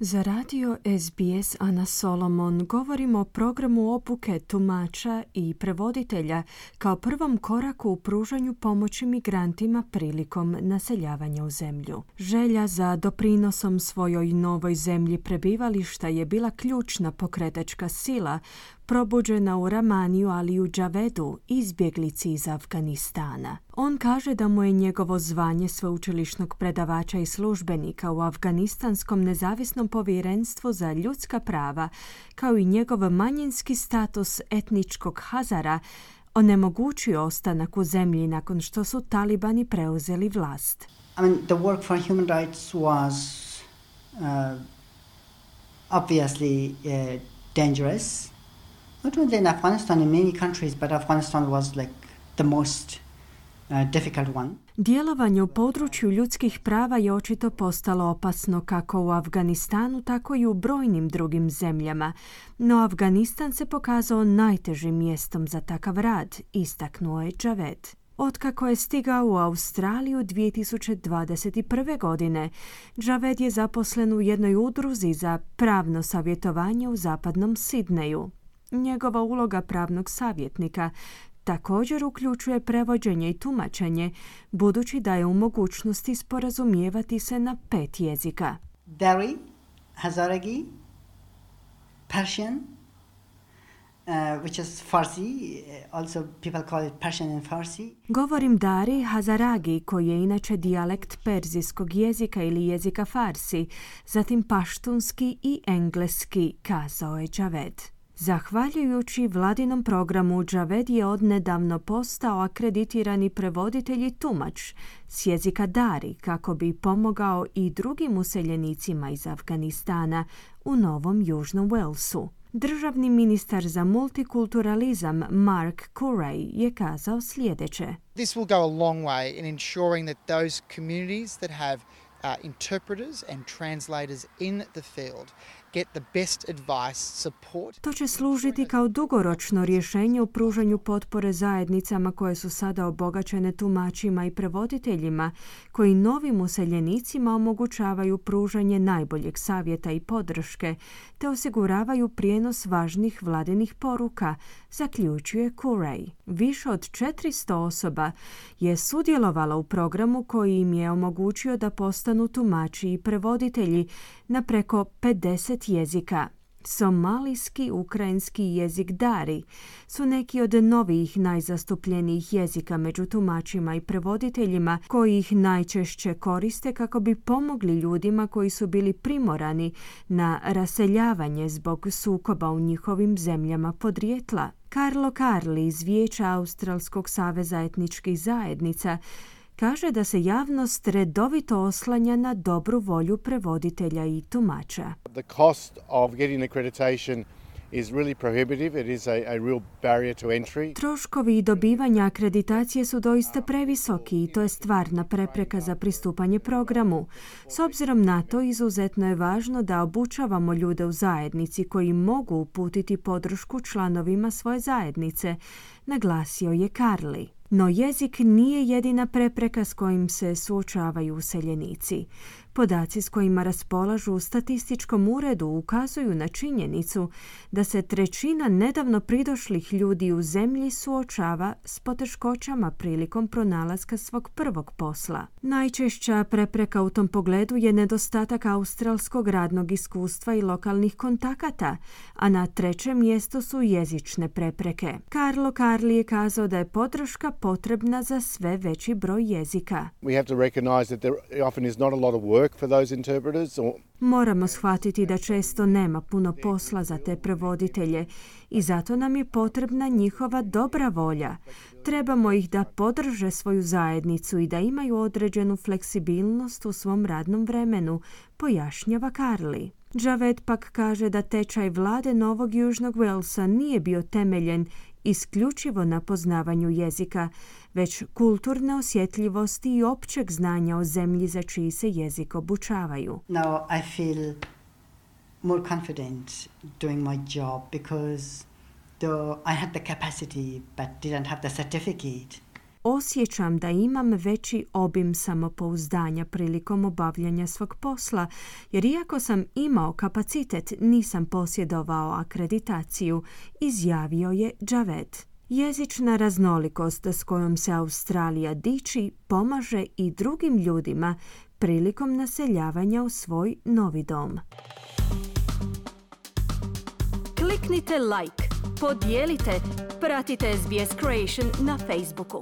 Za radio SBS Ana Solomon govorimo o programu obuke tumača i prevoditelja kao prvom koraku u pružanju pomoći migrantima prilikom naseljavanja u zemlju. Želja za doprinosom svojoj novoj zemlji prebivališta je bila ključna pokretačka sila probuđena u Ramaniju ali u Džavedu, izbjeglici iz Afganistana. On kaže da mu je njegovo zvanje sveučilišnog predavača i službenika u Afganistanskom nezavisnom povjerenstvu za ljudska prava, kao i njegov manjinski status etničkog Hazara, onemogućio ostanak u zemlji nakon što su talibani preuzeli vlast. I mean, the work for human rights was uh, obviously uh, dangerous not only in Afghanistan, in many countries, but Afghanistan was like the most. Djelovanje u području ljudskih prava je očito postalo opasno kako u Afganistanu, tako i u brojnim drugim zemljama, no Afganistan se pokazao najtežim mjestom za takav rad, istaknuo je Javed. Otkako je stigao u Australiju 2021. godine, Javed je zaposlen u jednoj udruzi za pravno savjetovanje u zapadnom Sidneju. Njegova uloga pravnog savjetnika također uključuje prevođenje i tumačenje, budući da je u mogućnosti sporazumijevati se na pet jezika. Dari, Hazaragi, Persian, uh, which is Farsi, also people call it Persian and Farsi. Govorim Dari Hazaragi, koji je inače dijalekt perzijskog jezika ili jezika Farsi, zatim paštunski i engleski, kazao je Javed. Zahvaljujući vladinom programu, Javed je odnedavno postao akreditirani prevoditelj i tumač s jezika Dari kako bi pomogao i drugim useljenicima iz Afganistana u Novom Južnom Walesu. Državni ministar za multikulturalizam Mark Curray je kazao sljedeće. This will go a long way in ensuring that those communities that have uh, interpreters and translators in the field To će služiti kao dugoročno rješenje u pružanju potpore zajednicama koje su sada obogaćene tumačima i prevoditeljima koji novim useljenicima omogućavaju pružanje najboljeg savjeta i podrške te osiguravaju prijenos važnih vladinih poruka, zaključuje Curray. Više od 400 osoba je sudjelovala u programu koji im je omogućio da postanu tumači i prevoditelji na preko 50 jezika. Somalijski, ukrajinski jezik Dari su neki od novijih najzastupljenijih jezika među tumačima i prevoditeljima koji ih najčešće koriste kako bi pomogli ljudima koji su bili primorani na raseljavanje zbog sukoba u njihovim zemljama podrijetla. Carlo Carli iz Vijeća Australskog saveza etničkih zajednica kaže da se javnost redovito oslanja na dobru volju prevoditelja i tumača. The cost of getting accreditation is really prohibitive. It is a, a real barrier to entry. Troškovi dobivanja akreditacije su doista previsoki i to je stvarna prepreka za pristupanje programu. S obzirom na to, izuzetno je važno da obučavamo ljude u zajednici koji mogu uputiti podršku članovima svoje zajednice, naglasio je Carly. No jezik nije jedina prepreka s kojim se suočavaju useljenici. Podaci s kojima raspolažu u statističkom uredu ukazuju na činjenicu da se trećina nedavno pridošlih ljudi u zemlji suočava s poteškoćama prilikom pronalaska svog prvog posla. Najčešća prepreka u tom pogledu je nedostatak australskog radnog iskustva i lokalnih kontakata, a na trećem mjestu su jezične prepreke. Carlo Carli je kazao da je podrška potrebna za sve veći broj jezika. Moramo shvatiti da često nema puno posla za te prevoditelje i zato nam je potrebna njihova dobra volja. Trebamo ih da podrže svoju zajednicu i da imaju određenu fleksibilnost u svom radnom vremenu, pojašnjava Carly. Javed pak kaže da tečaj vlade Novog Južnog Walesa nije bio temeljen isključivo na poznavanju jezika, već kulturne osjetljivosti i općeg znanja o zemlji za čiji se jezik obučavaju. Now I feel more confident doing my job because though I had the capacity but didn't have the certificate. Osjećam da imam veći obim samopouzdanja prilikom obavljanja svog posla, jer iako sam imao kapacitet, nisam posjedovao akreditaciju, izjavio je Javed. Jezična raznolikost s kojom se Australija diči pomaže i drugim ljudima prilikom naseljavanja u svoj novi dom. Kliknite like, podijelite, pratite SBS Creation na Facebooku.